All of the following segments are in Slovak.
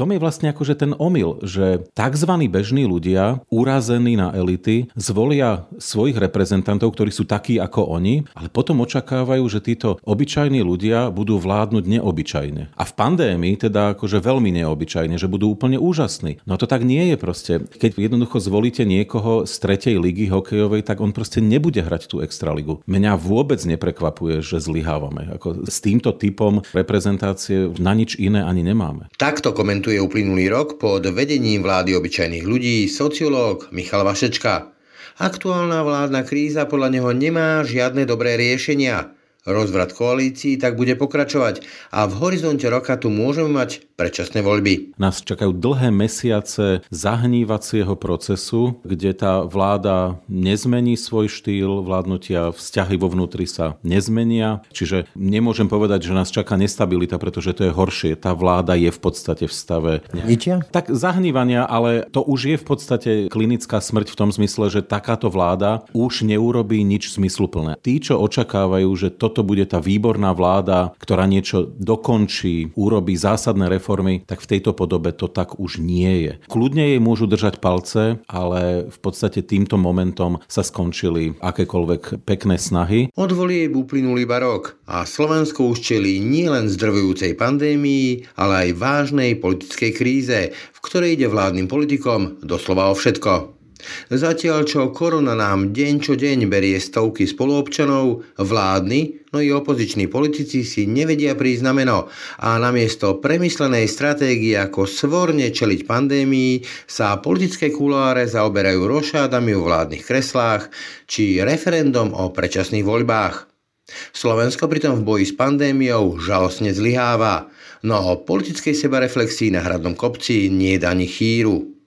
tom je vlastne akože ten omyl, že tzv. bežní ľudia, urazení na elity, zvolia svojich reprezentantov, ktorí sú takí ako oni, ale potom očakávajú, že títo obyčajní ľudia budú vládnuť neobyčajne. A v pandémii teda akože veľmi neobyčajne, že budú úplne úžasní. No to tak nie je proste. Keď jednoducho zvolíte niekoho z tretej ligy hokejovej, tak on proste nebude hrať tú extraligu. Mňa vôbec neprekvapuje, že zlyhávame. Ako s týmto typom reprezentácie na nič iné ani nemáme. Takto komentuje komentuje uplynulý rok pod vedením vlády obyčajných ľudí sociológ Michal Vašečka. Aktuálna vládna kríza podľa neho nemá žiadne dobré riešenia. Rozvrat koalícií tak bude pokračovať a v horizonte roka tu môžeme mať predčasné voľby. Nás čakajú dlhé mesiace zahnívacieho procesu, kde tá vláda nezmení svoj štýl vládnutia, vzťahy vo vnútri sa nezmenia. Čiže nemôžem povedať, že nás čaká nestabilita, pretože to je horšie. Tá vláda je v podstate v stave... Ničia? Tak zahnívania, ale to už je v podstate klinická smrť v tom zmysle, že takáto vláda už neurobí nič zmysluplné. Tí, čo očakávajú, že to toto bude tá výborná vláda, ktorá niečo dokončí, urobí zásadné reformy, tak v tejto podobe to tak už nie je. Kľudne jej môžu držať palce, ale v podstate týmto momentom sa skončili akékoľvek pekné snahy. Od volieb uplynul iba rok a Slovensko už čelí nielen zdrvujúcej pandémii, ale aj vážnej politickej kríze, v ktorej ide vládnym politikom doslova o všetko. Zatiaľ čo korona nám deň čo deň berie stovky spoluobčanov, vládni, no i opoziční politici si nevedia prísť na meno a namiesto premyslenej stratégie ako svorne čeliť pandémii sa politické kuláre zaoberajú rošádami v vládnych kreslách či referendum o predčasných voľbách. Slovensko pritom v boji s pandémiou žalostne zlyháva, no o politickej sebareflexii na hradnom kopci nie je ani chýru.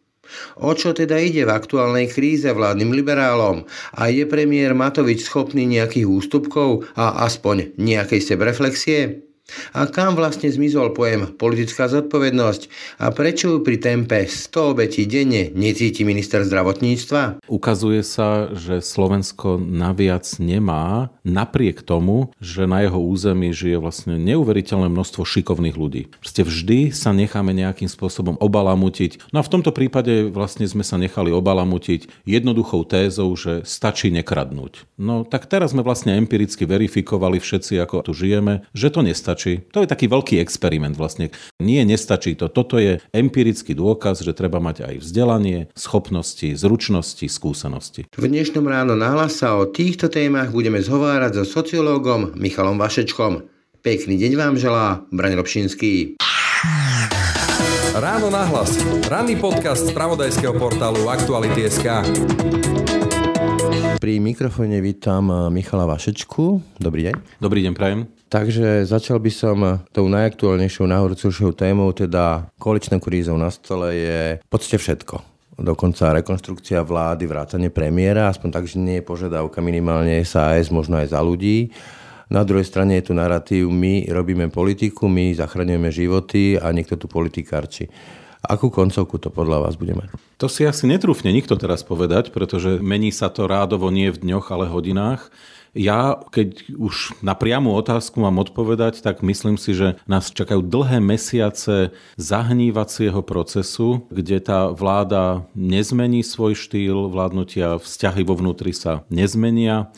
O čo teda ide v aktuálnej kríze vládnym liberálom? A je premiér Matovič schopný nejakých ústupkov a aspoň nejakej sebreflexie? A kam vlastne zmizol pojem politická zodpovednosť a prečo pri tempe 100 obetí denne necíti minister zdravotníctva? Ukazuje sa, že Slovensko naviac nemá, napriek tomu, že na jeho území žije vlastne neuveriteľné množstvo šikovných ľudí. Proste vždy sa necháme nejakým spôsobom obalamutiť. No a v tomto prípade vlastne sme sa nechali obalamutiť jednoduchou tézou, že stačí nekradnúť. No tak teraz sme vlastne empiricky verifikovali všetci, ako tu žijeme, že to nestačí nestačí. To je taký veľký experiment vlastne. Nie, nestačí to. Toto je empirický dôkaz, že treba mať aj vzdelanie, schopnosti, zručnosti, skúsenosti. V dnešnom ráno nahlas sa o týchto témach budeme zhovárať so sociológom Michalom Vašečkom. Pekný deň vám želá Braň Robšinský. Ráno nahlas. Ranný podcast z pravodajského portálu Aktuality.sk. Pri mikrofóne vítam Michala Vašečku. Dobrý deň. Dobrý deň, prajem. Takže začal by som tou najaktuálnejšou, najhorúcejšou témou, teda koaličnou krízou na stole je v podstate všetko. Dokonca rekonstrukcia vlády, vrátanie premiéra, aspoň tak, že nie je požiadavka minimálne SAS, možno aj za ľudí. Na druhej strane je tu narratív, my robíme politiku, my zachraňujeme životy a niekto tu politikárči. Akú koncovku to podľa vás bude mať? To si asi netrúfne nikto teraz povedať, pretože mení sa to rádovo nie v dňoch, ale hodinách. Ja, keď už na priamu otázku mám odpovedať, tak myslím si, že nás čakajú dlhé mesiace zahnívacieho procesu, kde tá vláda nezmení svoj štýl vládnutia, vzťahy vo vnútri sa nezmenia.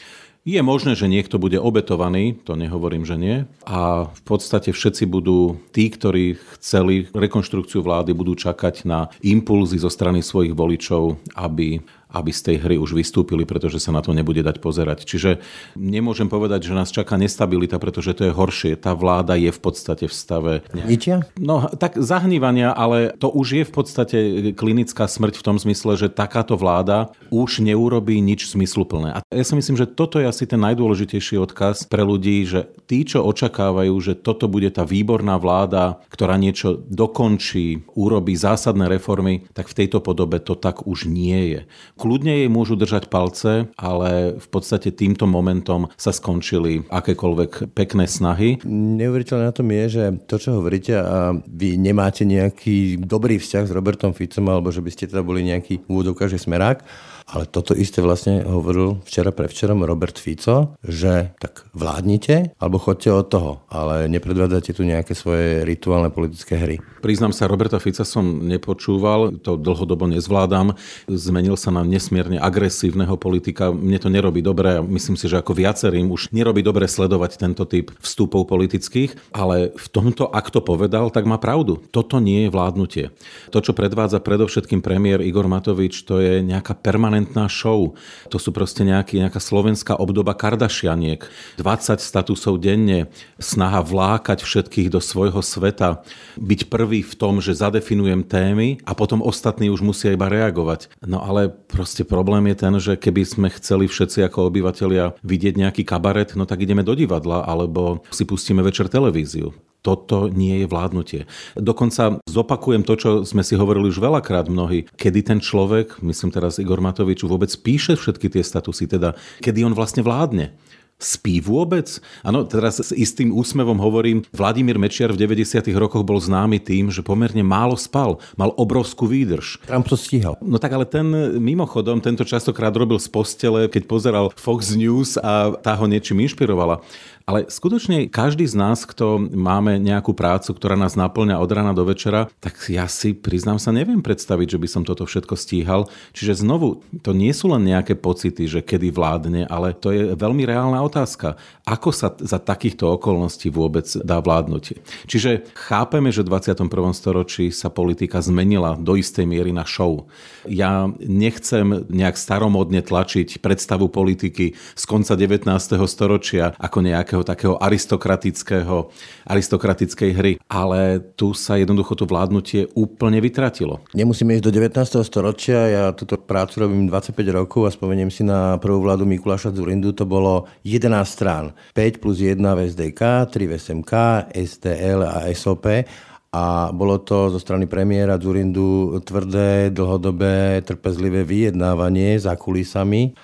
Je možné, že niekto bude obetovaný, to nehovorím, že nie. A v podstate všetci budú, tí, ktorí chceli rekonštrukciu vlády, budú čakať na impulzy zo strany svojich voličov, aby aby z tej hry už vystúpili, pretože sa na to nebude dať pozerať. Čiže nemôžem povedať, že nás čaká nestabilita, pretože to je horšie. Tá vláda je v podstate v stave... Ničia? No, tak zahnívania, ale to už je v podstate klinická smrť v tom zmysle, že takáto vláda už neurobí nič zmysluplné. A ja si myslím, že toto je asi ten najdôležitejší odkaz pre ľudí, že tí, čo očakávajú, že toto bude tá výborná vláda, ktorá niečo dokončí, urobí zásadné reformy, tak v tejto podobe to tak už nie je. Kľudne jej môžu držať palce, ale v podstate týmto momentom sa skončili akékoľvek pekné snahy. Neuveriteľné na tom je, že to, čo hovoríte a vy nemáte nejaký dobrý vzťah s Robertom Ficom, alebo že by ste teda boli nejaký úvodovka, že smerák, Ale toto isté vlastne hovoril včera pre včerom Robert Fico, že tak vládnite alebo chodte od toho, ale nepredvádzate tu nejaké svoje rituálne politické hry. Priznám sa, Roberta Fica som nepočúval, to dlhodobo nezvládam. Zmenil sa na nesmierne agresívneho politika. Mne to nerobí dobre a myslím si, že ako viacerým už nerobí dobre sledovať tento typ vstupov politických, ale v tomto, ak to povedal, tak má pravdu. Toto nie je vládnutie. To, čo predvádza predovšetkým premiér Igor Matovič, to je nejaká permanentná show. To sú proste nejaký, nejaká slovenská obdoba Kardašianiek. 20 statusov denne, snaha vlákať všetkých do svojho sveta, byť prvý v tom, že zadefinujem témy a potom ostatní už musia iba reagovať. No ale proste problém je ten, že keby sme chceli všetci ako obyvateľia vidieť nejaký kabaret, no tak ideme do divadla alebo si pustíme večer televíziu toto nie je vládnutie. Dokonca zopakujem to, čo sme si hovorili už veľakrát mnohí, kedy ten človek, myslím teraz Igor Matovič, vôbec píše všetky tie statusy, teda kedy on vlastne vládne. Spí vôbec? Áno, teraz s istým úsmevom hovorím, Vladimír Mečiar v 90. rokoch bol známy tým, že pomerne málo spal, mal obrovskú výdrž. Trump to stíhal. No tak ale ten mimochodom, tento častokrát robil z postele, keď pozeral Fox News a tá ho niečím inšpirovala. Ale skutočne každý z nás, kto máme nejakú prácu, ktorá nás naplňa od rána do večera, tak ja si priznám sa neviem predstaviť, že by som toto všetko stíhal. Čiže znovu, to nie sú len nejaké pocity, že kedy vládne, ale to je veľmi reálna otázka. Ako sa za takýchto okolností vôbec dá vládnuť? Čiže chápeme, že v 21. storočí sa politika zmenila do istej miery na show. Ja nechcem nejak staromodne tlačiť predstavu politiky z konca 19. storočia ako nejaké nejakého takého aristokratického, aristokratickej hry, ale tu sa jednoducho to vládnutie úplne vytratilo. Nemusíme ísť do 19. storočia, ja túto prácu robím 25 rokov a spomeniem si na prvú vládu Mikuláša Zurindu, to bolo 11 strán. 5 plus 1 v SDK, 3 v SMK, STL a SOP a bolo to zo strany premiéra Zurindu tvrdé, dlhodobé, trpezlivé vyjednávanie za kulisami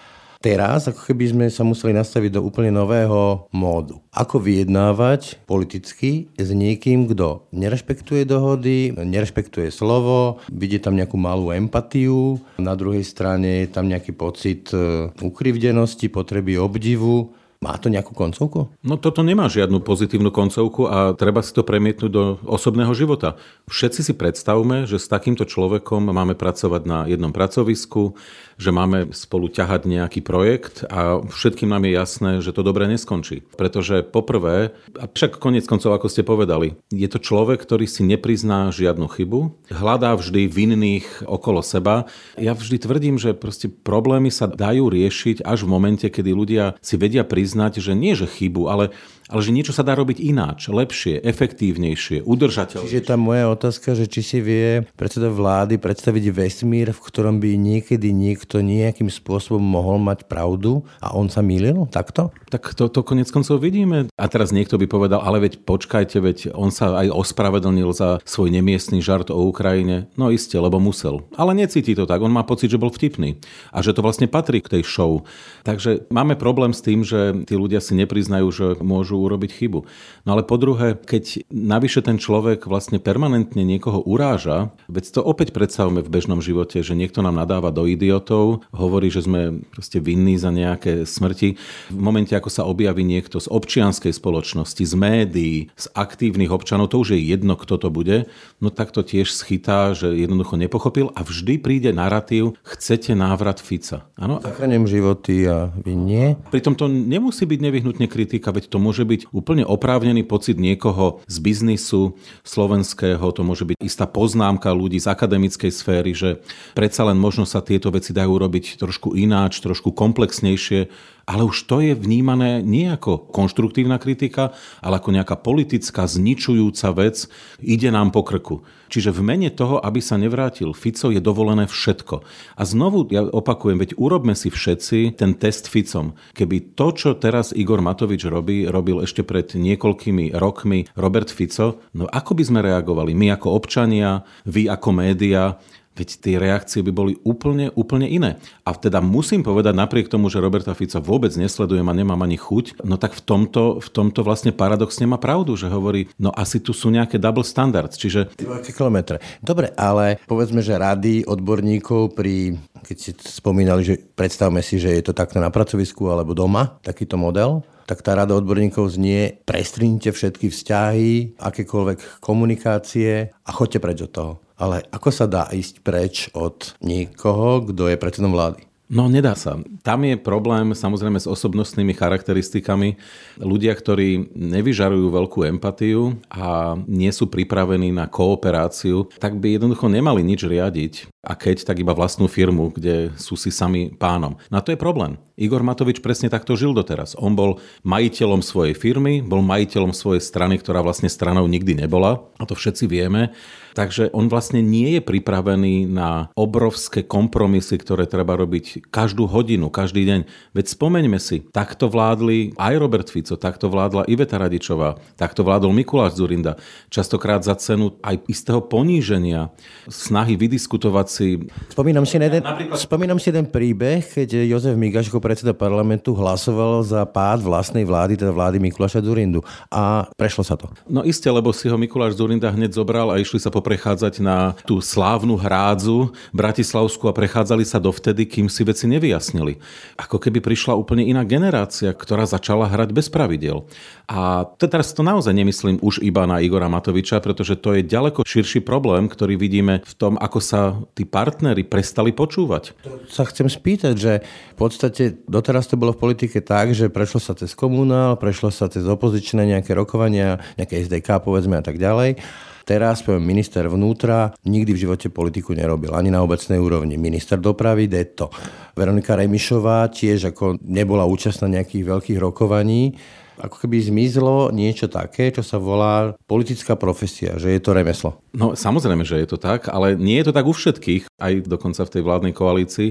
teraz ako keby sme sa museli nastaviť do úplne nového módu. Ako vyjednávať politicky s niekým, kto nerešpektuje dohody, nerešpektuje slovo, vidie tam nejakú malú empatiu, na druhej strane je tam nejaký pocit e, ukrivdenosti, potreby obdivu. Má to nejakú koncovku? No toto nemá žiadnu pozitívnu koncovku a treba si to premietnúť do osobného života. Všetci si predstavme, že s takýmto človekom máme pracovať na jednom pracovisku, že máme spolu ťahať nejaký projekt a všetkým nám je jasné, že to dobre neskončí. Pretože poprvé, a však konec koncov, ako ste povedali, je to človek, ktorý si neprizná žiadnu chybu, hľadá vždy vinných okolo seba. Ja vždy tvrdím, že proste problémy sa dajú riešiť až v momente, kedy ľudia si vedia priznať, že nie že chybu, ale ale že niečo sa dá robiť ináč, lepšie, efektívnejšie, udržateľnejšie. Čiže tá moja otázka, že či si vie predseda vlády predstaviť vesmír, v ktorom by niekedy niekto nejakým spôsobom mohol mať pravdu a on sa mýlil takto? Tak to, to konec koncov vidíme. A teraz niekto by povedal, ale veď počkajte, veď on sa aj ospravedlnil za svoj nemiestný žart o Ukrajine. No iste, lebo musel. Ale necíti to tak, on má pocit, že bol vtipný a že to vlastne patrí k tej show. Takže máme problém s tým, že tí ľudia si nepriznajú, že môžu urobiť chybu. No ale po druhé, keď navyše ten človek vlastne permanentne niekoho uráža, veď to opäť predstavme v bežnom živote, že niekto nám nadáva do idiotov, hovorí, že sme proste vinní za nejaké smrti. V momente, ako sa objaví niekto z občianskej spoločnosti, z médií, z aktívnych občanov, to už je jedno, kto to bude, no tak to tiež schytá, že jednoducho nepochopil a vždy príde narratív, chcete návrat Fica. Áno? Zachraňujem životy a vy nie. Pritom to nemusí byť nevyhnutne kritika, veď to môže byť úplne oprávnený pocit niekoho z biznisu slovenského, to môže byť istá poznámka ľudí z akademickej sféry, že predsa len možno sa tieto veci dajú robiť trošku ináč, trošku komplexnejšie. Ale už to je vnímané nie ako konštruktívna kritika, ale ako nejaká politická zničujúca vec, ide nám po krku. Čiže v mene toho, aby sa nevrátil Fico, je dovolené všetko. A znovu, ja opakujem, veď urobme si všetci ten test Ficom. Keby to, čo teraz Igor Matovič robí, robil ešte pred niekoľkými rokmi Robert Fico, no ako by sme reagovali? My ako občania, vy ako média, veď tie reakcie by boli úplne, úplne iné. A teda musím povedať, napriek tomu, že Roberta Fica vôbec nesledujem a nemám ani chuť, no tak v tomto, v tomto vlastne paradoxne má pravdu, že hovorí, no asi tu sú nejaké double standards, čiže... kilometre. Dobre, ale povedzme, že rady odborníkov pri, keď si spomínali, že predstavme si, že je to takto na pracovisku alebo doma, takýto model, tak tá rada odborníkov znie, prestrínite všetky vzťahy, akékoľvek komunikácie a choďte preč od toho. Ale ako sa dá ísť preč od niekoho, kto je predsedom vlády? No nedá sa. Tam je problém samozrejme s osobnostnými charakteristikami. Ľudia, ktorí nevyžarujú veľkú empatiu a nie sú pripravení na kooperáciu, tak by jednoducho nemali nič riadiť. A keď, tak iba vlastnú firmu, kde sú si sami pánom. No a to je problém. Igor Matovič presne takto žil doteraz. On bol majiteľom svojej firmy, bol majiteľom svojej strany, ktorá vlastne stranou nikdy nebola. A to všetci vieme. Takže on vlastne nie je pripravený na obrovské kompromisy, ktoré treba robiť každú hodinu, každý deň. Veď spomeňme si, takto vládli aj Robert Fico, takto vládla Iveta Radičová, takto vládol Mikuláš Zurinda. Častokrát za cenu aj istého poníženia, snahy vydiskutovať si... Spomínam si, jeden, napríklad... spomínam si jeden príbeh, keď Jozef Migaš ako predseda parlamentu hlasoval za pád vlastnej vlády, teda vlády Mikuláša Zurindu. A prešlo sa to. No iste, lebo si ho Mikuláš Zurinda hneď zobral a išli sa po prechádzať na tú slávnu hrádzu Bratislavskú a prechádzali sa dovtedy, kým si veci nevyjasnili. Ako keby prišla úplne iná generácia, ktorá začala hrať bez pravidel. A teraz to naozaj nemyslím už iba na Igora Matoviča, pretože to je ďaleko širší problém, ktorý vidíme v tom, ako sa tí partnery prestali počúvať. To sa chcem spýtať, že v podstate doteraz to bolo v politike tak, že prešlo sa cez komunál, prešlo sa cez opozičné nejaké rokovania, nejaké SDK povedzme a tak ďalej. Teraz, poviem, minister vnútra nikdy v živote politiku nerobil, ani na obecnej úrovni. Minister dopravy, deto. Veronika Remišová tiež ako nebola účastná nejakých veľkých rokovaní ako keby zmizlo niečo také, čo sa volá politická profesia, že je to remeslo. No samozrejme, že je to tak, ale nie je to tak u všetkých, aj dokonca v tej vládnej koalícii.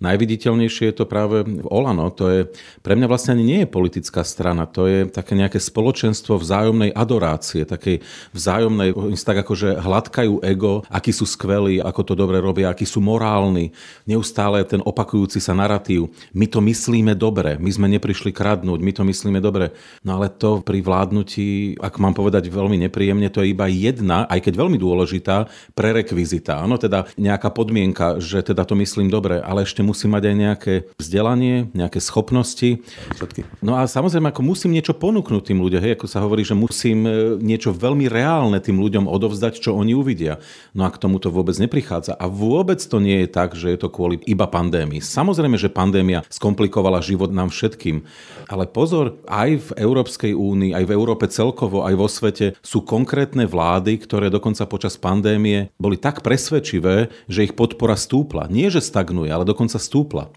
Najviditeľnejšie je to práve v Olano. To je, pre mňa vlastne ani nie je politická strana, to je také nejaké spoločenstvo vzájomnej adorácie, takej vzájomnej, tak akože hladkajú ego, akí sú skvelí, ako to dobre robia, akí sú morálni. Neustále ten opakujúci sa narratív. My to myslíme dobre, my sme neprišli kradnúť, my to myslíme dobre. No ale to pri vládnutí, ak mám povedať veľmi nepríjemne, to je iba jedna, aj keď veľmi dôležitá, prerekvizita. Áno, teda nejaká podmienka, že teda to myslím dobre, ale ešte musí mať aj nejaké vzdelanie, nejaké schopnosti. Všetky. No a samozrejme, ako musím niečo ponúknuť tým ľuďom, hej, ako sa hovorí, že musím e, niečo veľmi reálne tým ľuďom odovzdať, čo oni uvidia. No a k tomu to vôbec neprichádza. A vôbec to nie je tak, že je to kvôli iba pandémii. Samozrejme, že pandémia skomplikovala život nám všetkým. Ale pozor, aj v Európskej únii, aj v Európe celkovo, aj vo svete sú konkrétne vlády, ktoré dokonca počas pandémie boli tak presvedčivé, že ich podpora stúpla. Nie, že stagnuje, ale dokonca stúpla.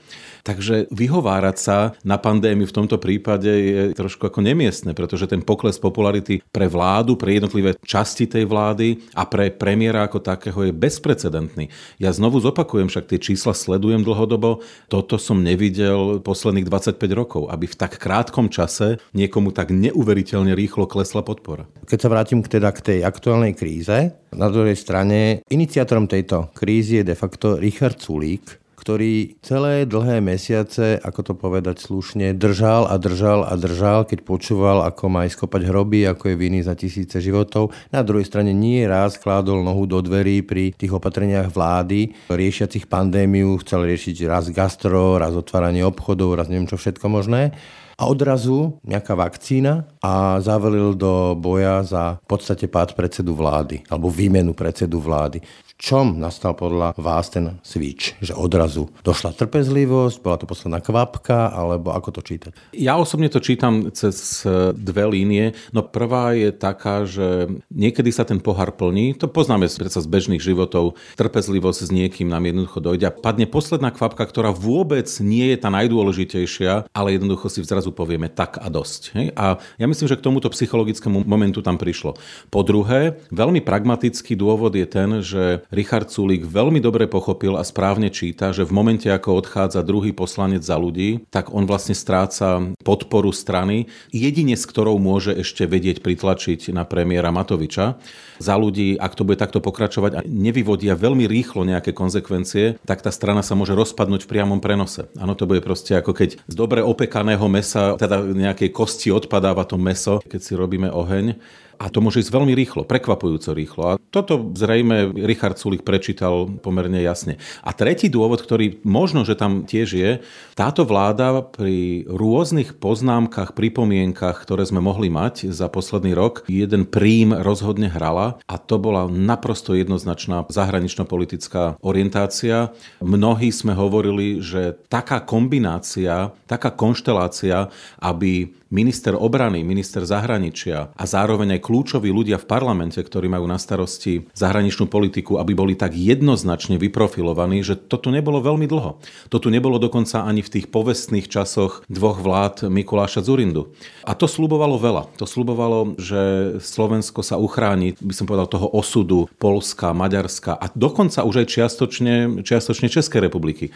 Takže vyhovárať sa na pandémiu v tomto prípade je trošku ako nemiestne, pretože ten pokles popularity pre vládu, pre jednotlivé časti tej vlády a pre premiéra ako takého je bezprecedentný. Ja znovu zopakujem, však tie čísla sledujem dlhodobo, toto som nevidel posledných 25 rokov, aby v tak krátkom čase niekomu tak neuveriteľne rýchlo klesla podpora. Keď sa vrátim k, teda k tej aktuálnej kríze, na druhej strane iniciátorom tejto krízy je de facto Richard Sulík, ktorý celé dlhé mesiace, ako to povedať slušne, držal a držal a držal, keď počúval, ako má skopať hroby, ako je viny za tisíce životov. Na druhej strane nie raz kládol nohu do dverí pri tých opatreniach vlády, riešiacich pandémiu, chcel riešiť raz gastro, raz otváranie obchodov, raz neviem čo všetko možné. A odrazu nejaká vakcína a zavelil do boja za v podstate pád predsedu vlády, alebo výmenu predsedu vlády čom nastal podľa vás ten switch? Že odrazu došla trpezlivosť, bola to posledná kvapka, alebo ako to čítať? Ja osobne to čítam cez e, dve línie. No prvá je taká, že niekedy sa ten pohár plní. To poznáme predsa z bežných životov. Trpezlivosť s niekým nám jednoducho dojde. A padne posledná kvapka, ktorá vôbec nie je tá najdôležitejšia, ale jednoducho si zrazu zrazu povieme tak a dosť. Hej? A ja myslím, že k tomuto psychologickému momentu tam prišlo. Po druhé, veľmi pragmatický dôvod je ten, že Richard Sulik veľmi dobre pochopil a správne číta, že v momente, ako odchádza druhý poslanec za ľudí, tak on vlastne stráca podporu strany, jedine s ktorou môže ešte vedieť pritlačiť na premiéra Matoviča. Za ľudí, ak to bude takto pokračovať a nevyvodia veľmi rýchlo nejaké konsekvencie, tak tá strana sa môže rozpadnúť v priamom prenose. Áno, to bude proste ako keď z dobre opekaného mesa, teda nejakej kosti odpadáva to meso, keď si robíme oheň a to môže ísť veľmi rýchlo, prekvapujúco rýchlo. A toto zrejme Richard Sulik prečítal pomerne jasne. A tretí dôvod, ktorý možno, že tam tiež je, táto vláda pri rôznych poznámkach, pripomienkach, ktoré sme mohli mať za posledný rok, jeden prím rozhodne hrala a to bola naprosto jednoznačná zahranično-politická orientácia. Mnohí sme hovorili, že taká kombinácia, taká konštelácia, aby minister obrany, minister zahraničia a zároveň aj kľúčoví ľudia v parlamente, ktorí majú na starosti zahraničnú politiku, aby boli tak jednoznačne vyprofilovaní, že to tu nebolo veľmi dlho. To tu nebolo dokonca ani v tých povestných časoch dvoch vlád Mikuláša Zurindu. A to slubovalo veľa. To slubovalo, že Slovensko sa uchráni, by som povedal, toho osudu Polska, Maďarska a dokonca už aj čiastočne, čiastočne Českej republiky.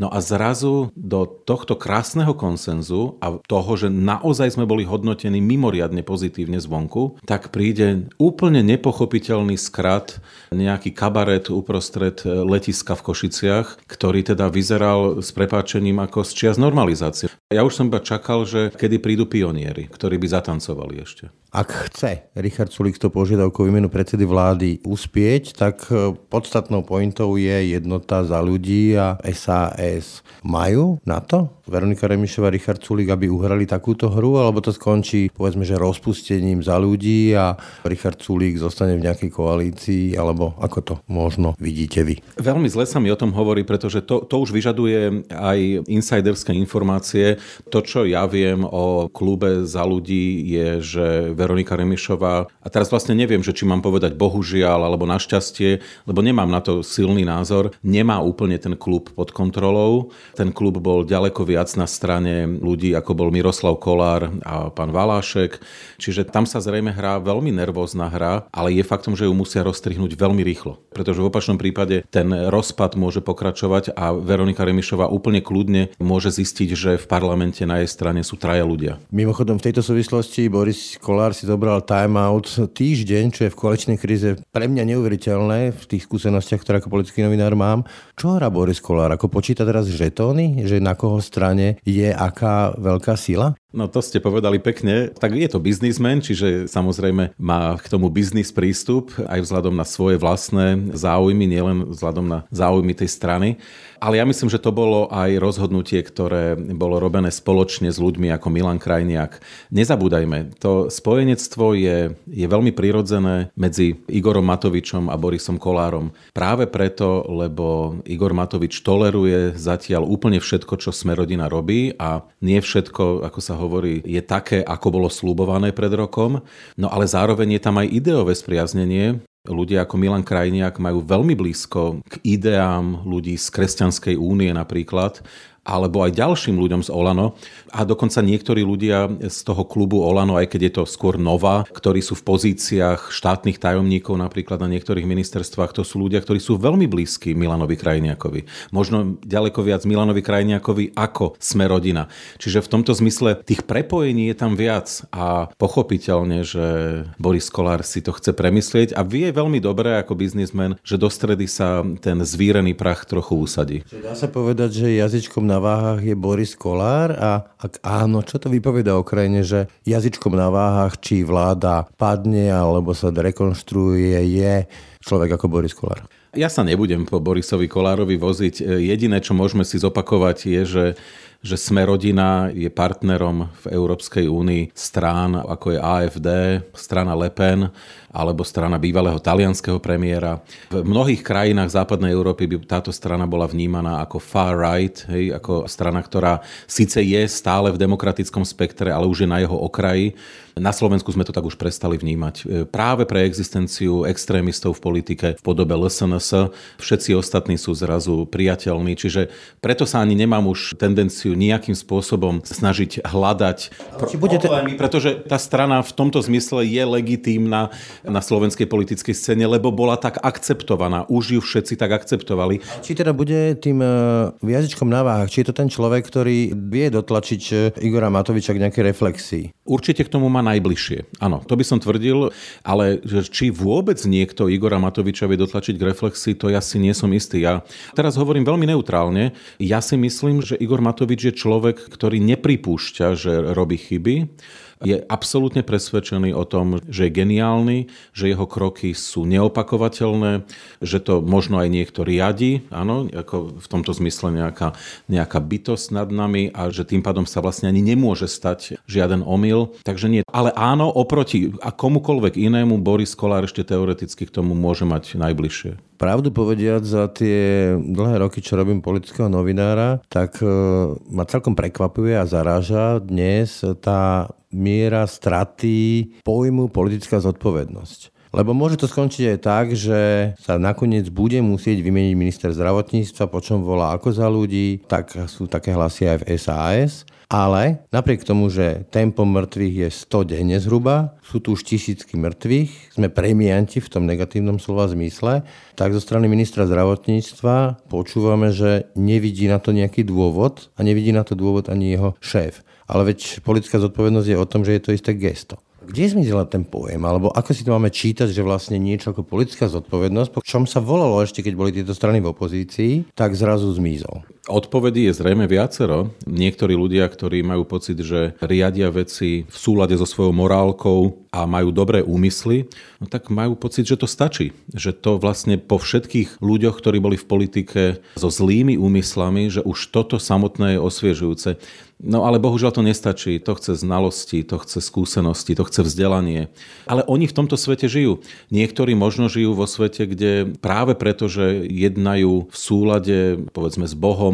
No a zrazu do tohto krásneho konsenzu a toho, že naozaj sme boli hodnotení mimoriadne pozitívne zvonku, tak príde úplne nepochopiteľný skrat, nejaký kabaret uprostred letiska v Košiciach, ktorý teda vyzeral s prepáčením ako z čias normalizácie. Ja už som iba čakal, že kedy prídu pionieri, ktorí by zatancovali ešte. Ak chce Richard Sulik to požiadavkou výmenu predsedy vlády uspieť, tak e, podstatnou pointou je jednota za ľudí a SAS. Majú na to Veronika Remišová a Richard Sulik, aby uhrali takúto hru, alebo to skončí povedzme, že rozpustením za ľudí a Richard Sulik zostane v nejakej koalícii, alebo ako to možno vidíte vy? Veľmi zle sa mi o tom hovorí, pretože to, to už vyžaduje aj insiderské informácie. To, čo ja viem o klube za ľudí, je, že Veronika Remišová. A teraz vlastne neviem, že či mám povedať bohužiaľ alebo našťastie, lebo nemám na to silný názor. Nemá úplne ten klub pod kontrolou. Ten klub bol ďaleko viac na strane ľudí, ako bol Miroslav Kolár a pán Valášek. Čiže tam sa zrejme hrá veľmi nervózna hra, ale je faktom, že ju musia rozstrihnúť veľmi rýchlo. Pretože v opačnom prípade ten rozpad môže pokračovať a Veronika Remišová úplne kľudne môže zistiť, že v parlamente na jej strane sú traja ľudia. Mimochodom v tejto súvislosti Boris Kolár Kolár si zobral timeout týždeň, čo je v koaličnej kríze pre mňa neuveriteľné v tých skúsenostiach, ktoré ako politický novinár mám. Čo hrá Boris Kolár? Ako počíta teraz žetóny? Že na koho strane je aká veľká sila? No to ste povedali pekne. Tak je to biznismen, čiže samozrejme má k tomu biznis prístup aj vzhľadom na svoje vlastné záujmy, nielen vzhľadom na záujmy tej strany. Ale ja myslím, že to bolo aj rozhodnutie, ktoré bolo robené spoločne s ľuďmi ako Milan Krajniak. Nezabúdajme, to spojenectvo je, je veľmi prirodzené medzi Igorom Matovičom a Borisom Kolárom. Práve preto, lebo Igor Matovič toleruje zatiaľ úplne všetko, čo sme rodina robí a nie všetko, ako sa hovorí, je také, ako bolo slúbované pred rokom. No ale zároveň je tam aj ideové spriaznenie Ľudia ako Milan Krajniak majú veľmi blízko k ideám ľudí z Kresťanskej únie napríklad alebo aj ďalším ľuďom z Olano. A dokonca niektorí ľudia z toho klubu Olano, aj keď je to skôr nová, ktorí sú v pozíciách štátnych tajomníkov napríklad na niektorých ministerstvách, to sú ľudia, ktorí sú veľmi blízki Milanovi Krajniakovi. Možno ďaleko viac Milanovi Krajniakovi ako sme rodina. Čiže v tomto zmysle tých prepojení je tam viac a pochopiteľne, že Boris Kolár si to chce premyslieť a vie veľmi dobre ako biznismen, že do stredy sa ten zvírený prach trochu usadí. Dá sa povedať, že jazyčkom na váhach je Boris Kolár a ak áno, čo to vypoveda o krajine, že jazyčkom na váhach, či vláda padne alebo sa rekonštruuje, je človek ako Boris Kolár? Ja sa nebudem po Borisovi Kolárovi voziť. Jediné, čo môžeme si zopakovať, je, že že Sme rodina je partnerom v Európskej únii strán, ako je AFD, strana Le Pen, alebo strana bývalého talianského premiéra. V mnohých krajinách západnej Európy by táto strana bola vnímaná ako far right, hej, ako strana, ktorá síce je stále v demokratickom spektre, ale už je na jeho okraji. Na Slovensku sme to tak už prestali vnímať. E, práve pre existenciu extrémistov v politike v podobe LSNS všetci ostatní sú zrazu priateľní, čiže preto sa ani nemám už tendenciu nejakým spôsobom snažiť hľadať či bude te... problémy, pretože tá strana v tomto zmysle je legitímna na slovenskej politickej scéne, lebo bola tak akceptovaná. Už ju všetci tak akceptovali. Či teda bude tým uh, jazyčkom na váhach, či je to ten človek, ktorý vie dotlačiť e, Igora Matoviča k nejakej reflexii? Určite k tomu má najbližšie. Áno, to by som tvrdil, ale či vôbec niekto Igora Matoviča vie dotlačiť k reflexii, to ja si nie som istý. Ja teraz hovorím veľmi neutrálne. Ja si myslím, že Igor Matovič je človek, ktorý nepripúšťa, že robí chyby je absolútne presvedčený o tom, že je geniálny, že jeho kroky sú neopakovateľné, že to možno aj niekto riadi, áno, ako v tomto zmysle nejaká, nejaká bytosť nad nami a že tým pádom sa vlastne ani nemôže stať žiaden omyl. Takže nie. Ale áno, oproti a komukoľvek inému Boris Kolár ešte teoreticky k tomu môže mať najbližšie. Pravdu povediať, za tie dlhé roky, čo robím politického novinára, tak e, ma celkom prekvapuje a zaráža dnes tá miera straty pojmu politická zodpovednosť. Lebo môže to skončiť aj tak, že sa nakoniec bude musieť vymeniť minister zdravotníctva, po čom volá ako za ľudí, tak sú také hlasy aj v SAS. Ale napriek tomu, že tempo mŕtvych je 100 denne zhruba, sú tu už tisícky mŕtvych, sme premianti v tom negatívnom slova zmysle, tak zo strany ministra zdravotníctva počúvame, že nevidí na to nejaký dôvod a nevidí na to dôvod ani jeho šéf. Ale veď politická zodpovednosť je o tom, že je to isté gesto. Kde zmizela ten pojem? Alebo ako si to máme čítať, že vlastne niečo ako politická zodpovednosť, po čom sa volalo ešte, keď boli tieto strany v opozícii, tak zrazu zmizol? Odpovedí je zrejme viacero. Niektorí ľudia, ktorí majú pocit, že riadia veci v súlade so svojou morálkou a majú dobré úmysly, no tak majú pocit, že to stačí. Že to vlastne po všetkých ľuďoch, ktorí boli v politike so zlými úmyslami, že už toto samotné je osviežujúce. No ale bohužiaľ to nestačí. To chce znalosti, to chce skúsenosti, to chce vzdelanie. Ale oni v tomto svete žijú. Niektorí možno žijú vo svete, kde práve preto, že jednajú v súlade, povedzme, s Bohom,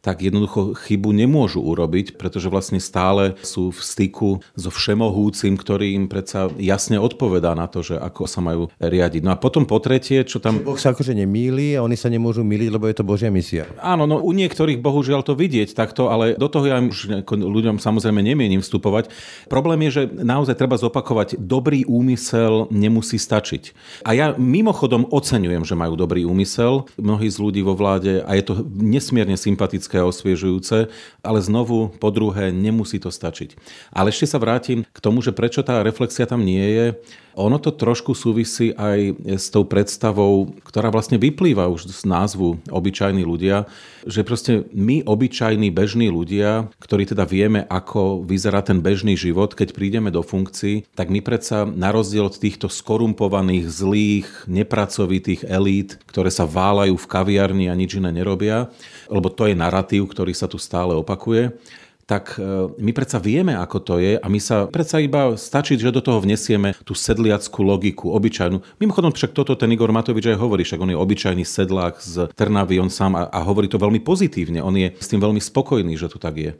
tak jednoducho chybu nemôžu urobiť, pretože vlastne stále sú v styku so všemohúcim, ktorý im predsa jasne odpovedá na to, že ako sa majú riadiť. No a potom po tretie, čo tam... Boh sa akože nemýli a oni sa nemôžu míliť, lebo je to Božia misia. Áno, no u niektorých bohužiaľ to vidieť takto, ale do toho ja už ľuďom samozrejme nemienim vstupovať. Problém je, že naozaj treba zopakovať, dobrý úmysel nemusí stačiť. A ja mimochodom oceňujem, že majú dobrý úmysel, mnohí z ľudí vo vláde a je to nesmierne sympatické a osviežujúce, ale znovu, po druhé, nemusí to stačiť. Ale ešte sa vrátim k tomu, že prečo tá reflexia tam nie je. Ono to trošku súvisí aj s tou predstavou, ktorá vlastne vyplýva už z názvu obyčajní ľudia, že proste my, obyčajní bežní ľudia, ktorí teda vieme, ako vyzerá ten bežný život, keď prídeme do funkcií, tak my predsa na rozdiel od týchto skorumpovaných, zlých, nepracovitých elít, ktoré sa válajú v kaviarni a nič iné nerobia, lebo to je narratív, ktorý sa tu stále opakuje, tak e, my predsa vieme, ako to je a my sa predsa iba stačí, že do toho vnesieme tú sedliackú logiku, obyčajnú. Mimochodom však toto ten Igor Matovič aj hovorí, však on je obyčajný sedlák z Trnavy, on sám a, a hovorí to veľmi pozitívne, on je s tým veľmi spokojný, že to tak je.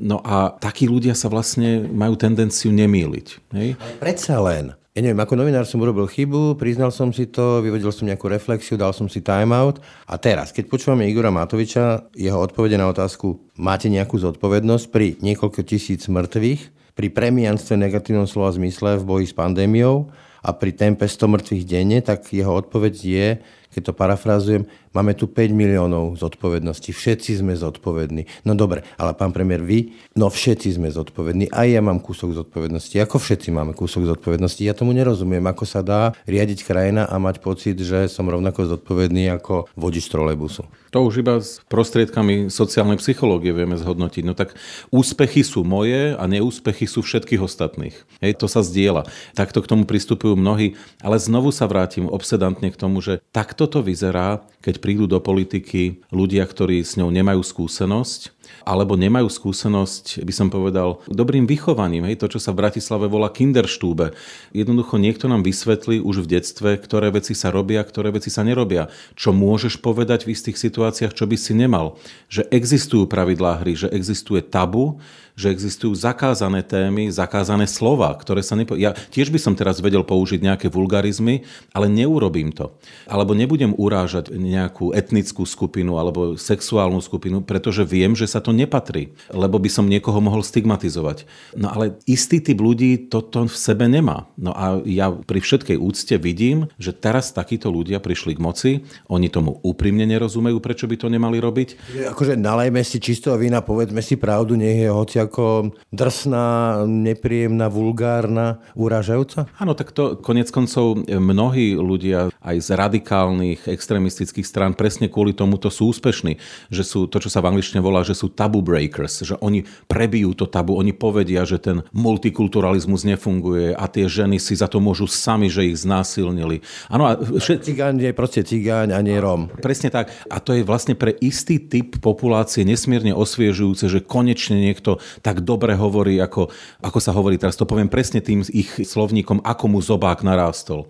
No a takí ľudia sa vlastne majú tendenciu nemýliť. Hej? Predsa len ja neviem, ako novinár som urobil chybu, priznal som si to, vyvodil som nejakú reflexiu, dal som si timeout a teraz, keď počúvame Igora Matoviča, jeho odpovede na otázku, máte nejakú zodpovednosť pri niekoľko tisíc mŕtvych, pri premianstve negatívnom slova zmysle v boji s pandémiou a pri tempe 100 mŕtvych denne, tak jeho odpoveď je, keď to parafrázujem, máme tu 5 miliónov zodpovedností. Všetci sme zodpovední. No dobre, ale pán premiér, vy, no všetci sme zodpovední. Aj ja mám kúsok zodpovednosti. Ako všetci máme kúsok zodpovednosti? Ja tomu nerozumiem, ako sa dá riadiť krajina a mať pocit, že som rovnako zodpovedný ako vodič trolejbusu. To už iba s prostriedkami sociálnej psychológie vieme zhodnotiť. No tak úspechy sú moje a neúspechy sú všetkých ostatných. Hej, to sa zdieľa. Takto k tomu pristupujú mnohí, ale znovu sa vrátim obsedantne k tomu, že takto to vyzerá, keď prídu do politiky ľudia, ktorí s ňou nemajú skúsenosť, alebo nemajú skúsenosť, by som povedal, dobrým vychovaním. Hej, to, čo sa v Bratislave volá kinderštúbe. Jednoducho niekto nám vysvetlí už v detstve, ktoré veci sa robia, ktoré veci sa nerobia. Čo môžeš povedať v istých situáciách, čo by si nemal. Že existujú pravidlá hry, že existuje tabu, že existujú zakázané témy, zakázané slova, ktoré sa nepo... Ja tiež by som teraz vedel použiť nejaké vulgarizmy, ale neurobím to. Alebo nebudem urážať nejakú etnickú skupinu alebo sexuálnu skupinu, pretože viem, že sa to nepatrí, lebo by som niekoho mohol stigmatizovať. No ale istý typ ľudí toto v sebe nemá. No a ja pri všetkej úcte vidím, že teraz takíto ľudia prišli k moci, oni tomu úprimne nerozumejú, prečo by to nemali robiť. Akože nalajme si čistého vína, povedzme si pravdu, nech je hoci ako drsná, nepríjemná, vulgárna, uražajúca? Áno, tak to konec koncov mnohí ľudia aj z radikálnych extrémistických strán presne kvôli tomuto sú úspešní, že sú to, čo sa v angličtine volá, že sú tabu breakers, že oni prebijú to tabu, oni povedia, že ten multikulturalizmus nefunguje a tie ženy si za to môžu sami, že ich znásilnili. Áno, a všet... Cigáň je proste cigáň a nie Rom. Presne tak. A to je vlastne pre istý typ populácie nesmierne osviežujúce, že konečne niekto tak dobre hovorí, ako, ako sa hovorí teraz. To poviem presne tým ich slovníkom, ako mu zobák narástol.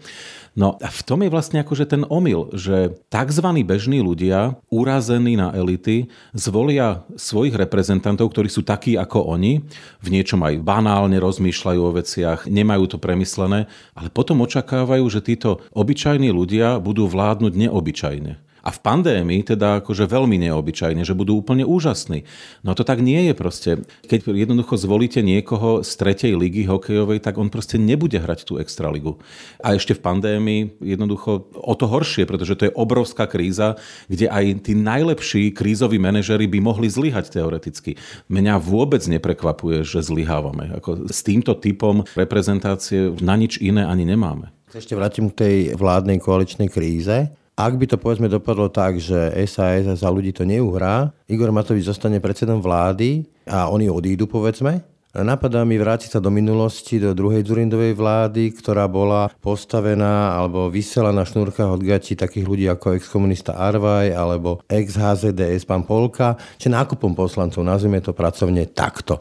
No a v tom je vlastne akože ten omyl, že tzv. bežní ľudia, urazení na elity, zvolia svojich reprezentantov, ktorí sú takí ako oni, v niečom aj banálne rozmýšľajú o veciach, nemajú to premyslené, ale potom očakávajú, že títo obyčajní ľudia budú vládnuť neobyčajne. A v pandémii teda akože veľmi neobyčajne, že budú úplne úžasní. No to tak nie je proste. Keď jednoducho zvolíte niekoho z tretej ligy hokejovej, tak on proste nebude hrať tú extraligu. A ešte v pandémii jednoducho o to horšie, pretože to je obrovská kríza, kde aj tí najlepší krízoví manažery by mohli zlyhať teoreticky. Mňa vôbec neprekvapuje, že zlyhávame. Ako s týmto typom reprezentácie na nič iné ani nemáme. Ešte vrátim k tej vládnej koaličnej kríze. Ak by to povedzme dopadlo tak, že SAS za ľudí to neuhrá, Igor Matovič zostane predsedom vlády a oni odídu povedzme, Napadá mi vrátiť sa do minulosti, do druhej Zurindovej vlády, ktorá bola postavená alebo vysela na šnúrkach od gati takých ľudí ako exkomunista Arvaj alebo ex-HZDS pán Polka, či nákupom poslancov, nazvime to pracovne takto.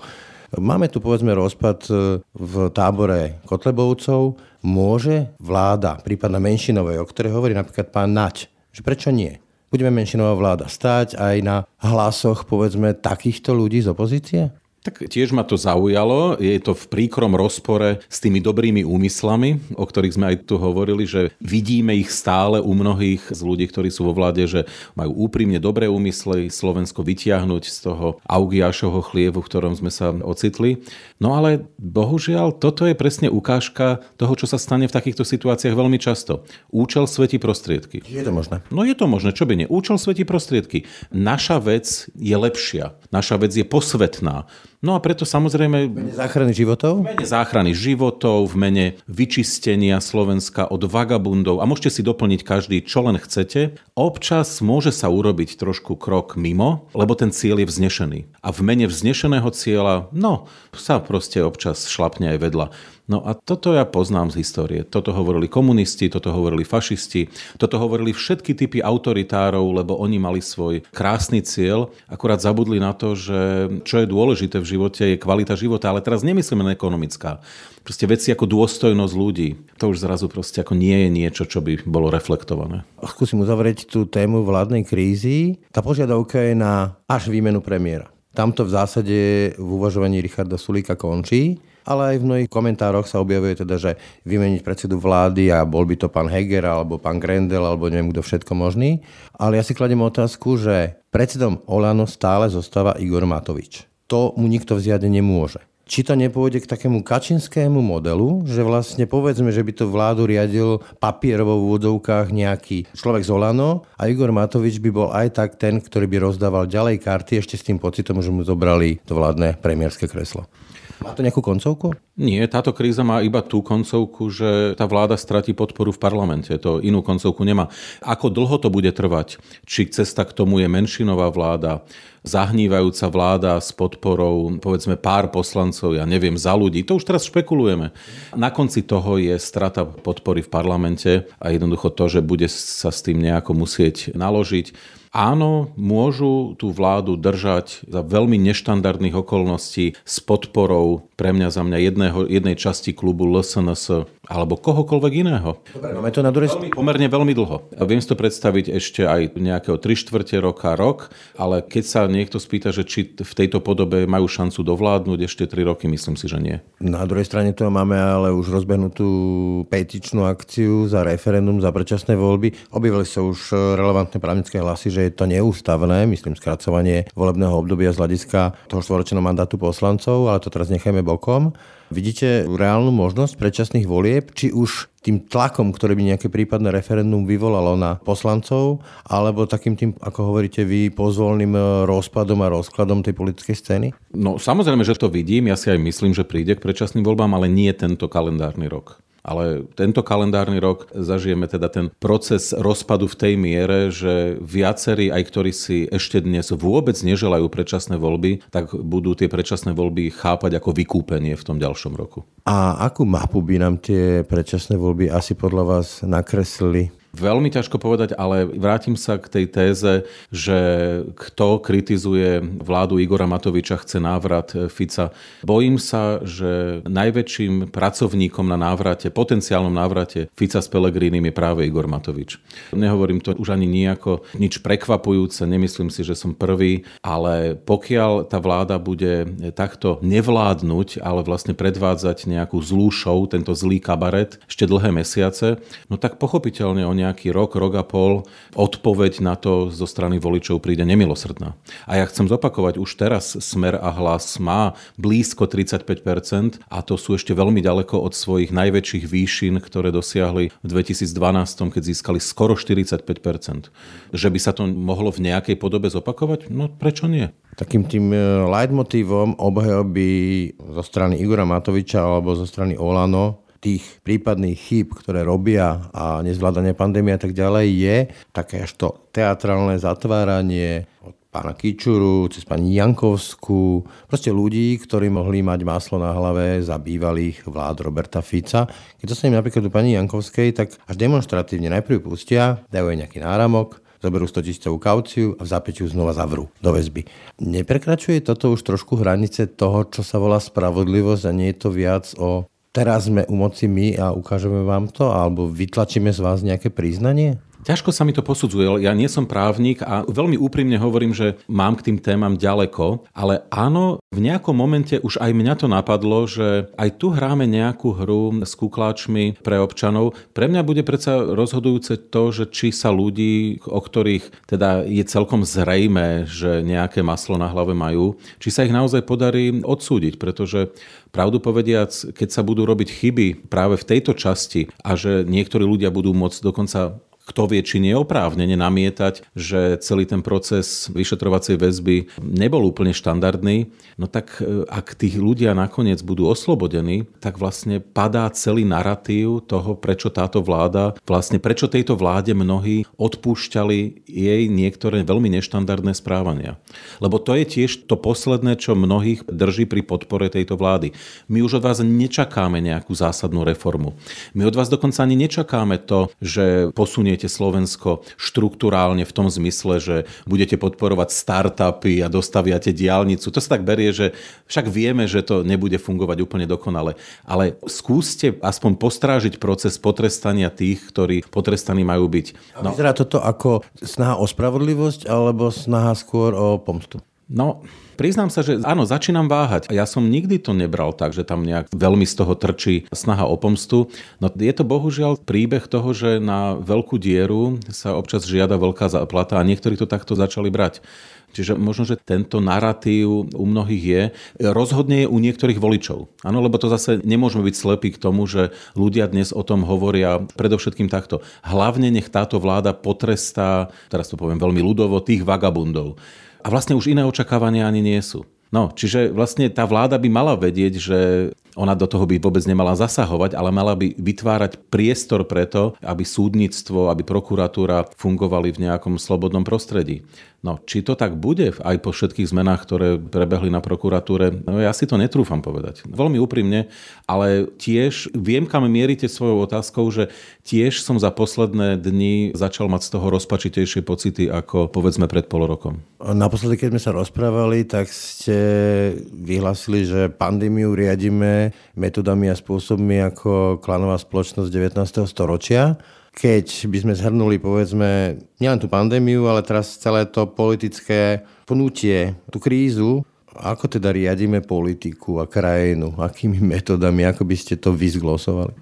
Máme tu povedzme rozpad e, v tábore Kotlebovcov. Môže vláda, prípadne menšinovej, o ktorej hovorí napríklad pán Nať, že prečo nie? Budeme menšinová vláda stať aj na hlasoch povedzme takýchto ľudí z opozície? Tak tiež ma to zaujalo. Je to v príkrom rozpore s tými dobrými úmyslami, o ktorých sme aj tu hovorili, že vidíme ich stále u mnohých z ľudí, ktorí sú vo vláde, že majú úprimne dobré úmysly Slovensko vytiahnuť z toho Augiašovho chlievu, v ktorom sme sa ocitli. No ale bohužiaľ, toto je presne ukážka toho, čo sa stane v takýchto situáciách veľmi často. Účel svetí prostriedky. Je to možné? No je to možné, čo by nie. Účel svetí prostriedky. Naša vec je lepšia. Naša vec je posvetná. No a preto samozrejme... V mene záchrany životov? V mene záchrany životov, v mene vyčistenia Slovenska od vagabundov a môžete si doplniť každý, čo len chcete. Občas môže sa urobiť trošku krok mimo, lebo ten cieľ je vznešený. A v mene vznešeného cieľa, no, sa proste občas šlapne aj vedľa. No a toto ja poznám z histórie. Toto hovorili komunisti, toto hovorili fašisti, toto hovorili všetky typy autoritárov, lebo oni mali svoj krásny cieľ, akurát zabudli na to, že čo je dôležité v živote je kvalita života, ale teraz nemyslíme na ekonomická. Proste veci ako dôstojnosť ľudí, to už zrazu proste ako nie je niečo, čo by bolo reflektované. Skúsim uzavrieť tú tému vládnej krízy. Tá požiadavka je na až výmenu premiéra. Tamto v zásade v uvažovaní Richarda Sulíka končí ale aj v mnohých komentároch sa objavuje teda, že vymeniť predsedu vlády a bol by to pán Heger alebo pán Grendel alebo neviem kto všetko možný. Ale ja si kladem otázku, že predsedom Olano stále zostáva Igor Matovič. To mu nikto vziať nemôže. Či to nepôjde k takému kačinskému modelu, že vlastne povedzme, že by to vládu riadil papierovo v úvodovkách nejaký človek z Olano a Igor Matovič by bol aj tak ten, ktorý by rozdával ďalej karty ešte s tým pocitom, že mu zobrali to vládne premiérske kreslo. Má to nejakú koncovku? Nie, táto kríza má iba tú koncovku, že tá vláda stratí podporu v parlamente. To inú koncovku nemá. Ako dlho to bude trvať? Či cesta k tomu je menšinová vláda, zahnívajúca vláda s podporou povedzme pár poslancov, ja neviem, za ľudí. To už teraz špekulujeme. Na konci toho je strata podpory v parlamente a jednoducho to, že bude sa s tým nejako musieť naložiť áno, môžu tú vládu držať za veľmi neštandardných okolností s podporou pre mňa za mňa jedného, jednej časti klubu LSNS alebo kohokoľvek iného. Dobre, máme to na druhej... Veľmi, pomerne veľmi dlho. Viem si to predstaviť ešte aj nejakého 3 štvrte roka, rok, ale keď sa niekto spýta, že či v tejto podobe majú šancu dovládnuť ešte 3 roky, myslím si, že nie. Na druhej strane to máme ale už rozbehnutú petičnú akciu za referendum, za predčasné voľby. Objavili sa už relevantné právnické hlasy, že je to neústavné, myslím skracovanie volebného obdobia z hľadiska toho štvoročného mandátu poslancov, ale to teraz nechajme bokom. Vidíte reálnu možnosť predčasných volieb, či už tým tlakom, ktorý by nejaké prípadné referendum vyvolalo na poslancov, alebo takým tým, ako hovoríte vy, pozvolným rozpadom a rozkladom tej politickej scény? No samozrejme, že to vidím. Ja si aj myslím, že príde k predčasným voľbám, ale nie tento kalendárny rok. Ale tento kalendárny rok zažijeme teda ten proces rozpadu v tej miere, že viacerí, aj ktorí si ešte dnes vôbec neželajú predčasné voľby, tak budú tie predčasné voľby chápať ako vykúpenie v tom ďalšom roku. A akú mapu by nám tie predčasné voľby asi podľa vás nakreslili? Veľmi ťažko povedať, ale vrátim sa k tej téze, že kto kritizuje vládu Igora Matoviča, chce návrat Fica. Bojím sa, že najväčším pracovníkom na návrate, potenciálnom návrate Fica s Pelegrínim je práve Igor Matovič. Nehovorím to už ani nejako nič prekvapujúce, nemyslím si, že som prvý, ale pokiaľ tá vláda bude takto nevládnuť, ale vlastne predvádzať nejakú zlú show, tento zlý kabaret ešte dlhé mesiace, no tak pochopiteľne oni nejaký rok, rok a pol, odpoveď na to zo strany voličov príde nemilosrdná. A ja chcem zopakovať, už teraz Smer a Hlas má blízko 35% a to sú ešte veľmi ďaleko od svojich najväčších výšin, ktoré dosiahli v 2012, keď získali skoro 45%. Že by sa to mohlo v nejakej podobe zopakovať? No prečo nie? Takým tým e, leitmotívom obhajoby zo strany Igora Matoviča alebo zo strany Olano tých prípadných chýb, ktoré robia a nezvládanie pandémie a tak ďalej, je také až to teatrálne zatváranie od pána Kičuru, cez pani Jankovskú, proste ľudí, ktorí mohli mať maslo na hlave za bývalých vlád Roberta Fica. Keď to sa im napríklad u pani Jankovskej, tak až demonstratívne najprv pustia, dajú jej nejaký náramok, zoberú 100 tisícovú kauciu a v zápäťu znova zavrú do väzby. Neprekračuje toto už trošku hranice toho, čo sa volá spravodlivosť a nie je to viac o teraz sme u moci my a ukážeme vám to, alebo vytlačíme z vás nejaké priznanie? Ťažko sa mi to posudzuje. Ja nie som právnik a veľmi úprimne hovorím, že mám k tým témam ďaleko, ale áno, v nejakom momente už aj mňa to napadlo, že aj tu hráme nejakú hru s kukláčmi pre občanov. Pre mňa bude predsa rozhodujúce to, že či sa ľudí, o ktorých teda je celkom zrejme, že nejaké maslo na hlave majú, či sa ich naozaj podarí odsúdiť, pretože pravdu povediac, keď sa budú robiť chyby práve v tejto časti a že niektorí ľudia budú môcť dokonca kto vie, či neoprávnene namietať, že celý ten proces vyšetrovacej väzby nebol úplne štandardný, no tak e, ak tí ľudia nakoniec budú oslobodení, tak vlastne padá celý narratív toho, prečo táto vláda, vlastne prečo tejto vláde mnohí odpúšťali jej niektoré veľmi neštandardné správania. Lebo to je tiež to posledné, čo mnohých drží pri podpore tejto vlády. My už od vás nečakáme nejakú zásadnú reformu. My od vás dokonca ani nečakáme to, že posunie posuniete Slovensko štruktúrálne v tom zmysle, že budete podporovať startupy a dostaviate diálnicu. To sa tak berie, že však vieme, že to nebude fungovať úplne dokonale. Ale skúste aspoň postrážiť proces potrestania tých, ktorí potrestaní majú byť. No. Vyzerá toto ako snaha o spravodlivosť alebo snaha skôr o pomstu? No, priznám sa, že áno, začínam váhať. Ja som nikdy to nebral tak, že tam nejak veľmi z toho trčí snaha o pomstu. No je to bohužiaľ príbeh toho, že na veľkú dieru sa občas žiada veľká záplata a niektorí to takto začali brať. Čiže možno, že tento narratív u mnohých je, rozhodne je u niektorých voličov. Áno, lebo to zase nemôžeme byť slepí k tomu, že ľudia dnes o tom hovoria predovšetkým takto. Hlavne nech táto vláda potrestá, teraz to poviem veľmi ľudovo, tých vagabundov a vlastne už iné očakávania ani nie sú. No, čiže vlastne tá vláda by mala vedieť, že ona do toho by vôbec nemala zasahovať, ale mala by vytvárať priestor preto, aby súdnictvo, aby prokuratúra fungovali v nejakom slobodnom prostredí. No, či to tak bude aj po všetkých zmenách, ktoré prebehli na prokuratúre, no ja si to netrúfam povedať. Veľmi úprimne, ale tiež viem, kam mierite svojou otázkou, že tiež som za posledné dni začal mať z toho rozpačitejšie pocity ako povedzme pred pol rokom. Naposledy, keď sme sa rozprávali, tak ste vyhlasili, že pandémiu riadíme metodami a spôsobmi ako klanová spoločnosť 19. storočia keď by sme zhrnuli, povedzme, nielen tú pandémiu, ale teraz celé to politické pnutie, tú krízu, Ako teda riadíme politiku a krajinu? Akými metodami? Ako by ste to vyzglosovali?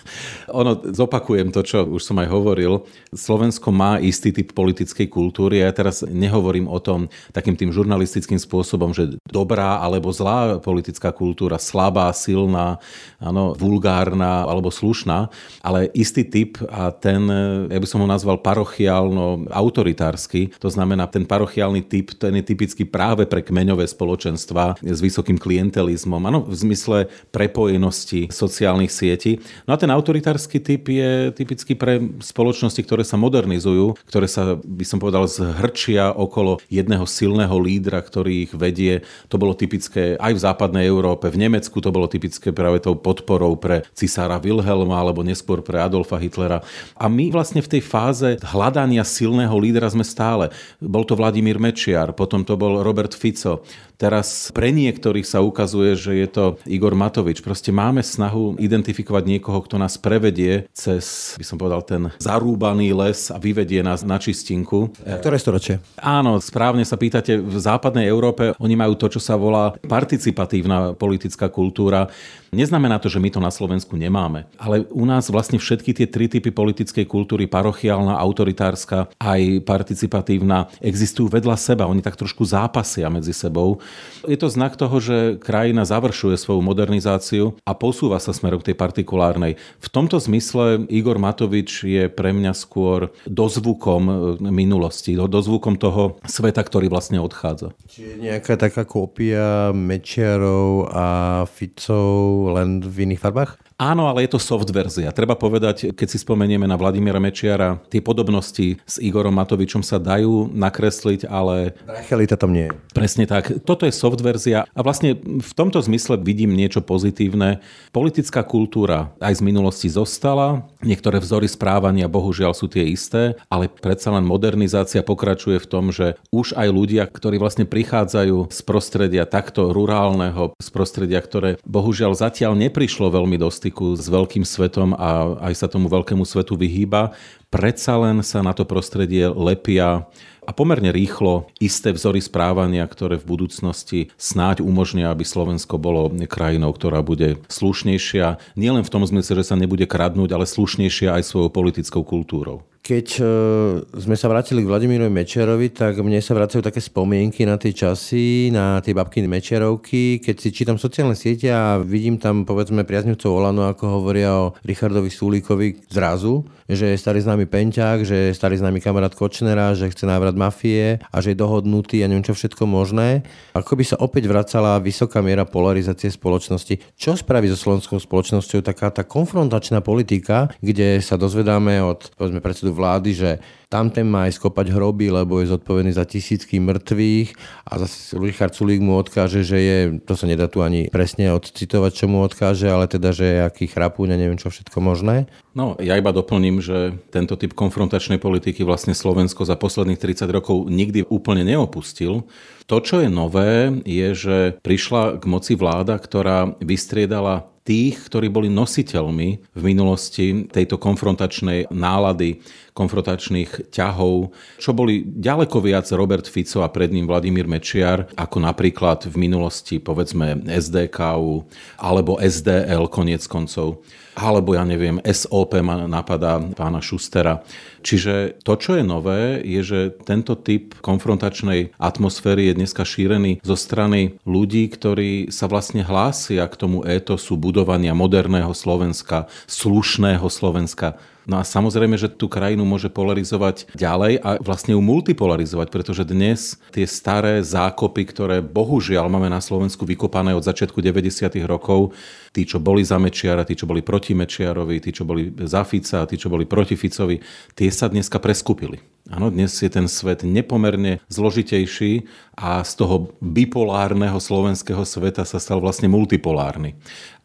ono, zopakujem to, čo už som aj hovoril. Slovensko má istý typ politickej kultúry. Ja teraz nehovorím o tom takým tým žurnalistickým spôsobom, že dobrá alebo zlá politická kultúra, slabá, silná, áno, vulgárna alebo slušná, ale istý typ a ten, ja by som ho nazval parochiálno-autoritársky, to znamená ten parochiálny typ, ten je typický práve pre kmeňové spoločnosti spoločenstva s vysokým klientelizmom, áno, v zmysle prepojenosti sociálnych sietí. No a ten autoritársky typ je typický pre spoločnosti, ktoré sa modernizujú, ktoré sa, by som povedal, zhrčia okolo jedného silného lídra, ktorý ich vedie. To bolo typické aj v západnej Európe, v Nemecku to bolo typické práve tou podporou pre cisára Wilhelma alebo neskôr pre Adolfa Hitlera. A my vlastne v tej fáze hľadania silného lídra sme stále. Bol to Vladimír Mečiar, potom to bol Robert Fico, Teraz pre niektorých sa ukazuje, že je to Igor Matovič. Proste máme snahu identifikovať niekoho, kto nás prevedie cez, by som povedal, ten zarúbaný les a vyvedie nás na čistinku. Ktoré storočie? Áno, správne sa pýtate, v západnej Európe oni majú to, čo sa volá participatívna politická kultúra. Neznamená to, že my to na Slovensku nemáme, ale u nás vlastne všetky tie tri typy politickej kultúry, parochiálna, autoritárska, aj participatívna, existujú vedľa seba. Oni tak trošku zápasia medzi sebou. Je to znak toho, že krajina završuje svoju modernizáciu a posúva sa smerom k tej partikulárnej. V tomto zmysle Igor Matovič je pre mňa skôr dozvukom e, minulosti, dozvukom toho sveta, ktorý vlastne odchádza. Čiže nejaká taká kópia Mečiarov a Ficov len v iných farbách? Áno, ale je to soft verzia. Treba povedať, keď si spomenieme na Vladimíra Mečiara, tie podobnosti s Igorom Matovičom sa dajú nakresliť, ale... Rachelita tam nie je. Presne tak. Toto je soft verzia a vlastne v tomto zmysle vidím niečo pozitívne. Politická kultúra aj z minulosti zostala, niektoré vzory správania bohužiaľ sú tie isté, ale predsa len modernizácia pokračuje v tom, že už aj ľudia, ktorí vlastne prichádzajú z prostredia takto rurálneho, z prostredia, ktoré bohužiaľ zatiaľ neprišlo veľmi styku s veľkým svetom a aj sa tomu veľkému svetu vyhýba, predsa len sa na to prostredie lepia a pomerne rýchlo isté vzory správania, ktoré v budúcnosti snáď umožnia, aby Slovensko bolo krajinou, ktorá bude slušnejšia, nielen v tom zmysle, že sa nebude kradnúť, ale slušnejšia aj svojou politickou kultúrou. Keď e, sme sa vrátili k Vladimírovi Mečiarovi, tak mne sa vracajú také spomienky na tie časy, na tie babky Mečiarovky. Keď si čítam sociálne siete a vidím tam povedzme priaznivcov Olano, ako hovoria o Richardovi Sulíkovi zrazu, že je starý známy Penťák, že je starý známy kamarát Kočnera, že chce návrat mafie a že je dohodnutý a neviem čo všetko možné. Ako by sa opäť vracala vysoká miera polarizácie spoločnosti. Čo spraví so slovenskou spoločnosťou taká tá konfrontačná politika, kde sa dozvedáme od povedzme, predsedu vlády, že tamten má aj skopať hroby, lebo je zodpovedný za tisícky mŕtvych a zase Richard Sulík mu odkáže, že je, to sa nedá tu ani presne odcitovať, čo mu odkáže, ale teda, že je aký chrapúň a neviem čo všetko možné. No, ja iba doplním, že tento typ konfrontačnej politiky vlastne Slovensko za posledných 30 rokov nikdy úplne neopustil. To, čo je nové, je, že prišla k moci vláda, ktorá vystriedala tých, ktorí boli nositeľmi v minulosti tejto konfrontačnej nálady, konfrontačných ťahov, čo boli ďaleko viac Robert Fico a pred ním Vladimír Mečiar, ako napríklad v minulosti povedzme SDKU alebo SDL konec koncov alebo ja neviem, SOP ma napadá pána Šustera. Čiže to, čo je nové, je, že tento typ konfrontačnej atmosféry je dneska šírený zo strany ľudí, ktorí sa vlastne hlásia k tomu étosu budovania moderného Slovenska, slušného Slovenska, No a samozrejme, že tú krajinu môže polarizovať ďalej a vlastne ju multipolarizovať, pretože dnes tie staré zákopy, ktoré bohužiaľ máme na Slovensku vykopané od začiatku 90. rokov, tí, čo boli za Mečiara, tí, čo boli proti Mečiarovi, tí, čo boli za Fica, tí, čo boli proti Ficovi, tie sa dneska preskupili. Áno, dnes je ten svet nepomerne zložitejší a z toho bipolárneho slovenského sveta sa stal vlastne multipolárny.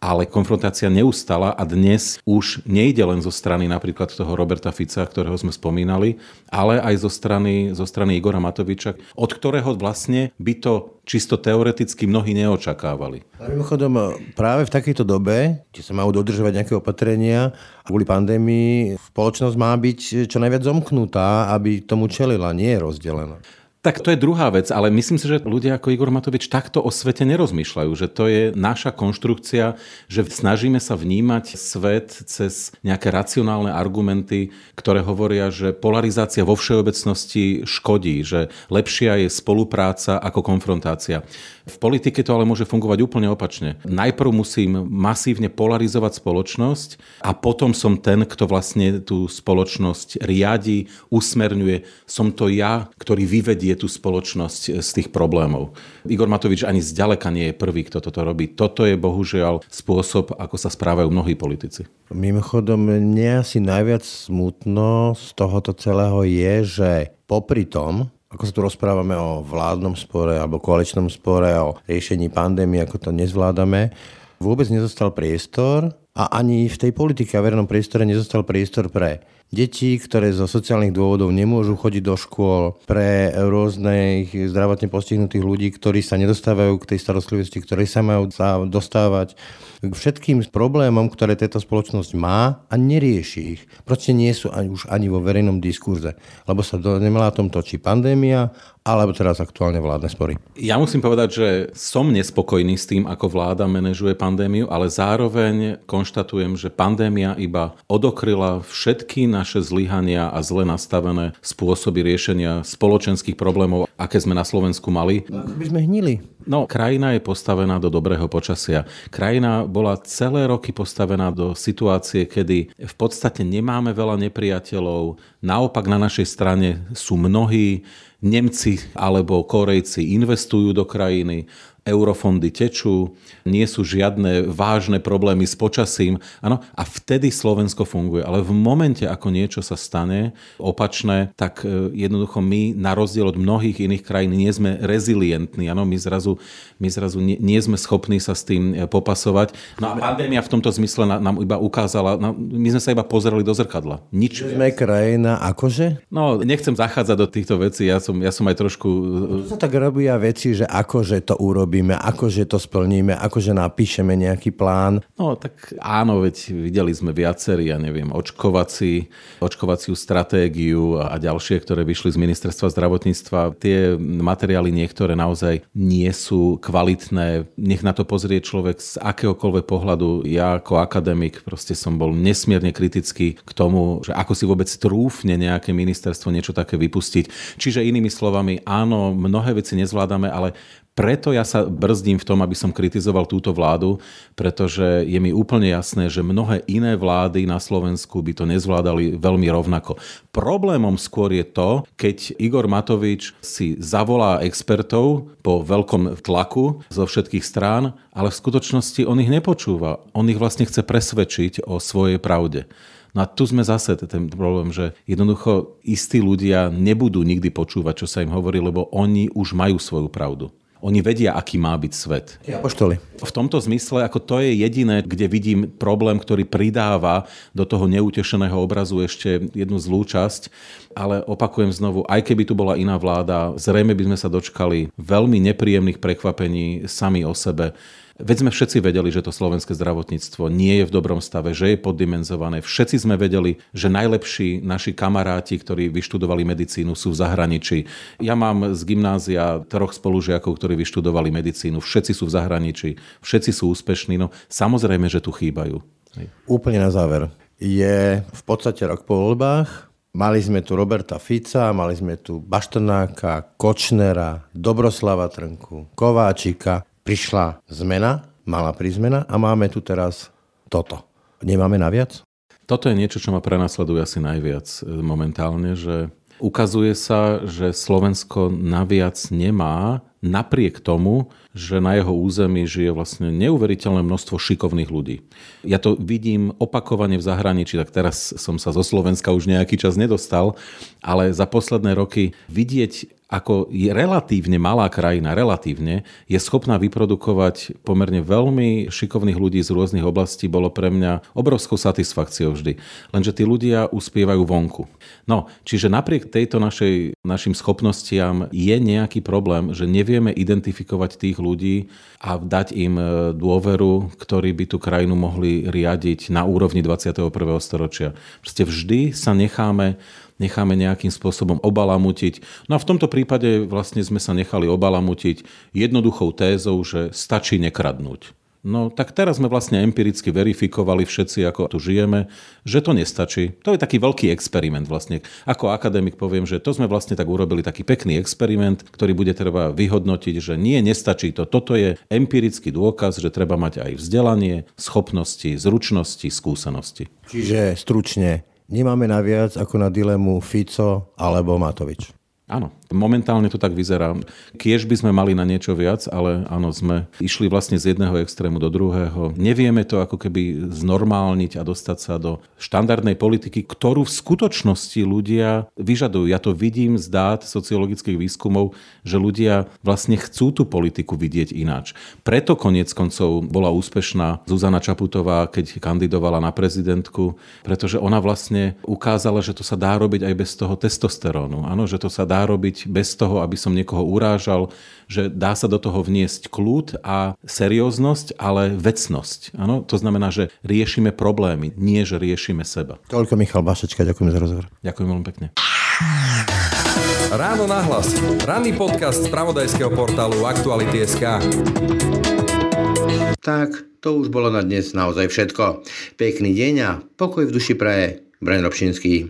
Ale konfrontácia neustala a dnes už nejde len zo strany napríklad toho Roberta Fica, ktorého sme spomínali, ale aj zo strany, zo strany Igora Matoviča, od ktorého vlastne by to čisto teoreticky mnohí neočakávali. A mimochodom, práve v takejto dobe, kde sa majú dodržovať nejaké opatrenia, kvôli pandémii, spoločnosť má byť čo najviac zomknutá, aby tomu čelila, nie je rozdelená. Tak to je druhá vec, ale myslím si, že ľudia ako Igor Matovič takto o svete nerozmýšľajú, že to je naša konštrukcia, že snažíme sa vnímať svet cez nejaké racionálne argumenty, ktoré hovoria, že polarizácia vo všeobecnosti škodí, že lepšia je spolupráca ako konfrontácia. V politike to ale môže fungovať úplne opačne. Najprv musím masívne polarizovať spoločnosť a potom som ten, kto vlastne tú spoločnosť riadi, usmerňuje. Som to ja, ktorý vyvedie tú spoločnosť z tých problémov. Igor Matovič ani zďaleka nie je prvý, kto toto robí. Toto je bohužiaľ spôsob, ako sa správajú mnohí politici. Mimochodom, mne asi najviac smutno z tohoto celého je, že popri tom, ako sa tu rozprávame o vládnom spore alebo koaličnom spore, o riešení pandémie, ako to nezvládame, vôbec nezostal priestor a ani v tej politike a verejnom priestore nezostal priestor pre deti, ktoré zo sociálnych dôvodov nemôžu chodiť do škôl, pre rôznych zdravotne postihnutých ľudí, ktorí sa nedostávajú k tej starostlivosti, ktorí sa majú dostávať k všetkým problémom, ktoré táto spoločnosť má a nerieši ich. Proste nie sú ani, už ani vo verejnom diskurze, lebo sa do tom točí pandémia, alebo teraz aktuálne vládne spory. Ja musím povedať, že som nespokojný s tým, ako vláda manažuje pandémiu, ale zároveň konštatujem, že pandémia iba odokryla všetky naše zlyhania a zle nastavené spôsoby riešenia spoločenských problémov, aké sme na Slovensku mali. By sme hnili. No, krajina je postavená do dobrého počasia. Krajina bola celé roky postavená do situácie, kedy v podstate nemáme veľa nepriateľov, naopak na našej strane sú mnohí, Nemci alebo Korejci investujú do krajiny, eurofondy tečú, nie sú žiadne vážne problémy s počasím. Ano, a vtedy Slovensko funguje. Ale v momente, ako niečo sa stane opačné, tak e, jednoducho my, na rozdiel od mnohých iných krajín, nie sme rezilientní. Ano, my zrazu, my zrazu nie, nie sme schopní sa s tým e, popasovať. No a pandémia v tomto zmysle nám iba ukázala, my sme sa iba pozerali do zrkadla. Nič. Sme krajina akože? No, nechcem zachádzať do týchto vecí, ja som, ja som aj trošku... To sa tak robia veci, že akože to urobí urobíme, akože to splníme, akože napíšeme nejaký plán. No tak áno, veď videli sme viacerí, ja neviem, očkovací, očkovaciu stratégiu a ďalšie, ktoré vyšli z ministerstva zdravotníctva. Tie materiály niektoré naozaj nie sú kvalitné. Nech na to pozrie človek z akéhokoľvek pohľadu. Ja ako akademik proste som bol nesmierne kritický k tomu, že ako si vôbec trúfne nejaké ministerstvo niečo také vypustiť. Čiže inými slovami, áno, mnohé veci nezvládame, ale preto ja sa brzdím v tom, aby som kritizoval túto vládu, pretože je mi úplne jasné, že mnohé iné vlády na Slovensku by to nezvládali veľmi rovnako. Problémom skôr je to, keď Igor Matovič si zavolá expertov po veľkom tlaku zo všetkých strán, ale v skutočnosti on ich nepočúva. On ich vlastne chce presvedčiť o svojej pravde. No a tu sme zase ten problém, že jednoducho istí ľudia nebudú nikdy počúvať, čo sa im hovorí, lebo oni už majú svoju pravdu. Oni vedia, aký má byť svet. Apoštoli. V tomto zmysle, ako to je jediné, kde vidím problém, ktorý pridáva do toho neutešeného obrazu ešte jednu zlú časť, ale opakujem znovu, aj keby tu bola iná vláda, zrejme by sme sa dočkali veľmi nepríjemných prekvapení sami o sebe. Veď sme všetci vedeli, že to slovenské zdravotníctvo nie je v dobrom stave, že je poddimenzované. Všetci sme vedeli, že najlepší naši kamaráti, ktorí vyštudovali medicínu, sú v zahraničí. Ja mám z gymnázia troch spolužiakov, ktorí vyštudovali medicínu. Všetci sú v zahraničí, všetci sú úspešní. No samozrejme, že tu chýbajú. Úplne na záver. Je v podstate rok po voľbách. Mali sme tu Roberta Fica, mali sme tu Baštrnáka, Kočnera, Dobroslava Trnku, Kováčika prišla zmena, malá prízmena a máme tu teraz toto. Nemáme naviac? Toto je niečo, čo ma prenasleduje asi najviac e, momentálne, že ukazuje sa, že Slovensko naviac nemá napriek tomu, že na jeho území žije vlastne neuveriteľné množstvo šikovných ľudí. Ja to vidím opakovane v zahraničí, tak teraz som sa zo Slovenska už nejaký čas nedostal, ale za posledné roky vidieť ako je relatívne malá krajina, relatívne, je schopná vyprodukovať pomerne veľmi šikovných ľudí z rôznych oblastí, bolo pre mňa obrovskou satisfakciou vždy. Lenže tí ľudia uspievajú vonku. No, čiže napriek tejto našej, našim schopnostiam je nejaký problém, že nevieme identifikovať tých ľudí a dať im e, dôveru, ktorí by tú krajinu mohli riadiť na úrovni 21. storočia. Proste vždy sa necháme necháme nejakým spôsobom obalamutiť. No a v tomto prípade vlastne sme sa nechali obalamutiť jednoduchou tézou, že stačí nekradnúť. No tak teraz sme vlastne empiricky verifikovali všetci, ako tu žijeme, že to nestačí. To je taký veľký experiment vlastne. Ako akademik poviem, že to sme vlastne tak urobili taký pekný experiment, ktorý bude treba vyhodnotiť, že nie, nestačí to. Toto je empirický dôkaz, že treba mať aj vzdelanie, schopnosti, zručnosti, skúsenosti. Čiže stručne, nemáme naviac ako na dilemu Fico alebo Matovič. Áno, momentálne to tak vyzerá. Kiež by sme mali na niečo viac, ale áno, sme išli vlastne z jedného extrému do druhého. Nevieme to ako keby znormálniť a dostať sa do štandardnej politiky, ktorú v skutočnosti ľudia vyžadujú. Ja to vidím z dát sociologických výskumov, že ľudia vlastne chcú tú politiku vidieť ináč. Preto konec koncov bola úspešná Zuzana Čaputová, keď kandidovala na prezidentku, pretože ona vlastne ukázala, že to sa dá robiť aj bez toho testosterónu. Áno, že to sa dá robiť bez toho, aby som niekoho urážal, že dá sa do toho vniesť kľud a serióznosť, ale vecnosť. Áno? To znamená, že riešime problémy, nie že riešime seba. Toľko Michal Bašečka, ďakujem za rozhovor. Ďakujem veľmi pekne. Ráno nahlas. Ranný podcast z pravodajského portálu Aktuality.sk Tak, to už bolo na dnes naozaj všetko. Pekný deň a pokoj v duši praje. Brian Robšinský.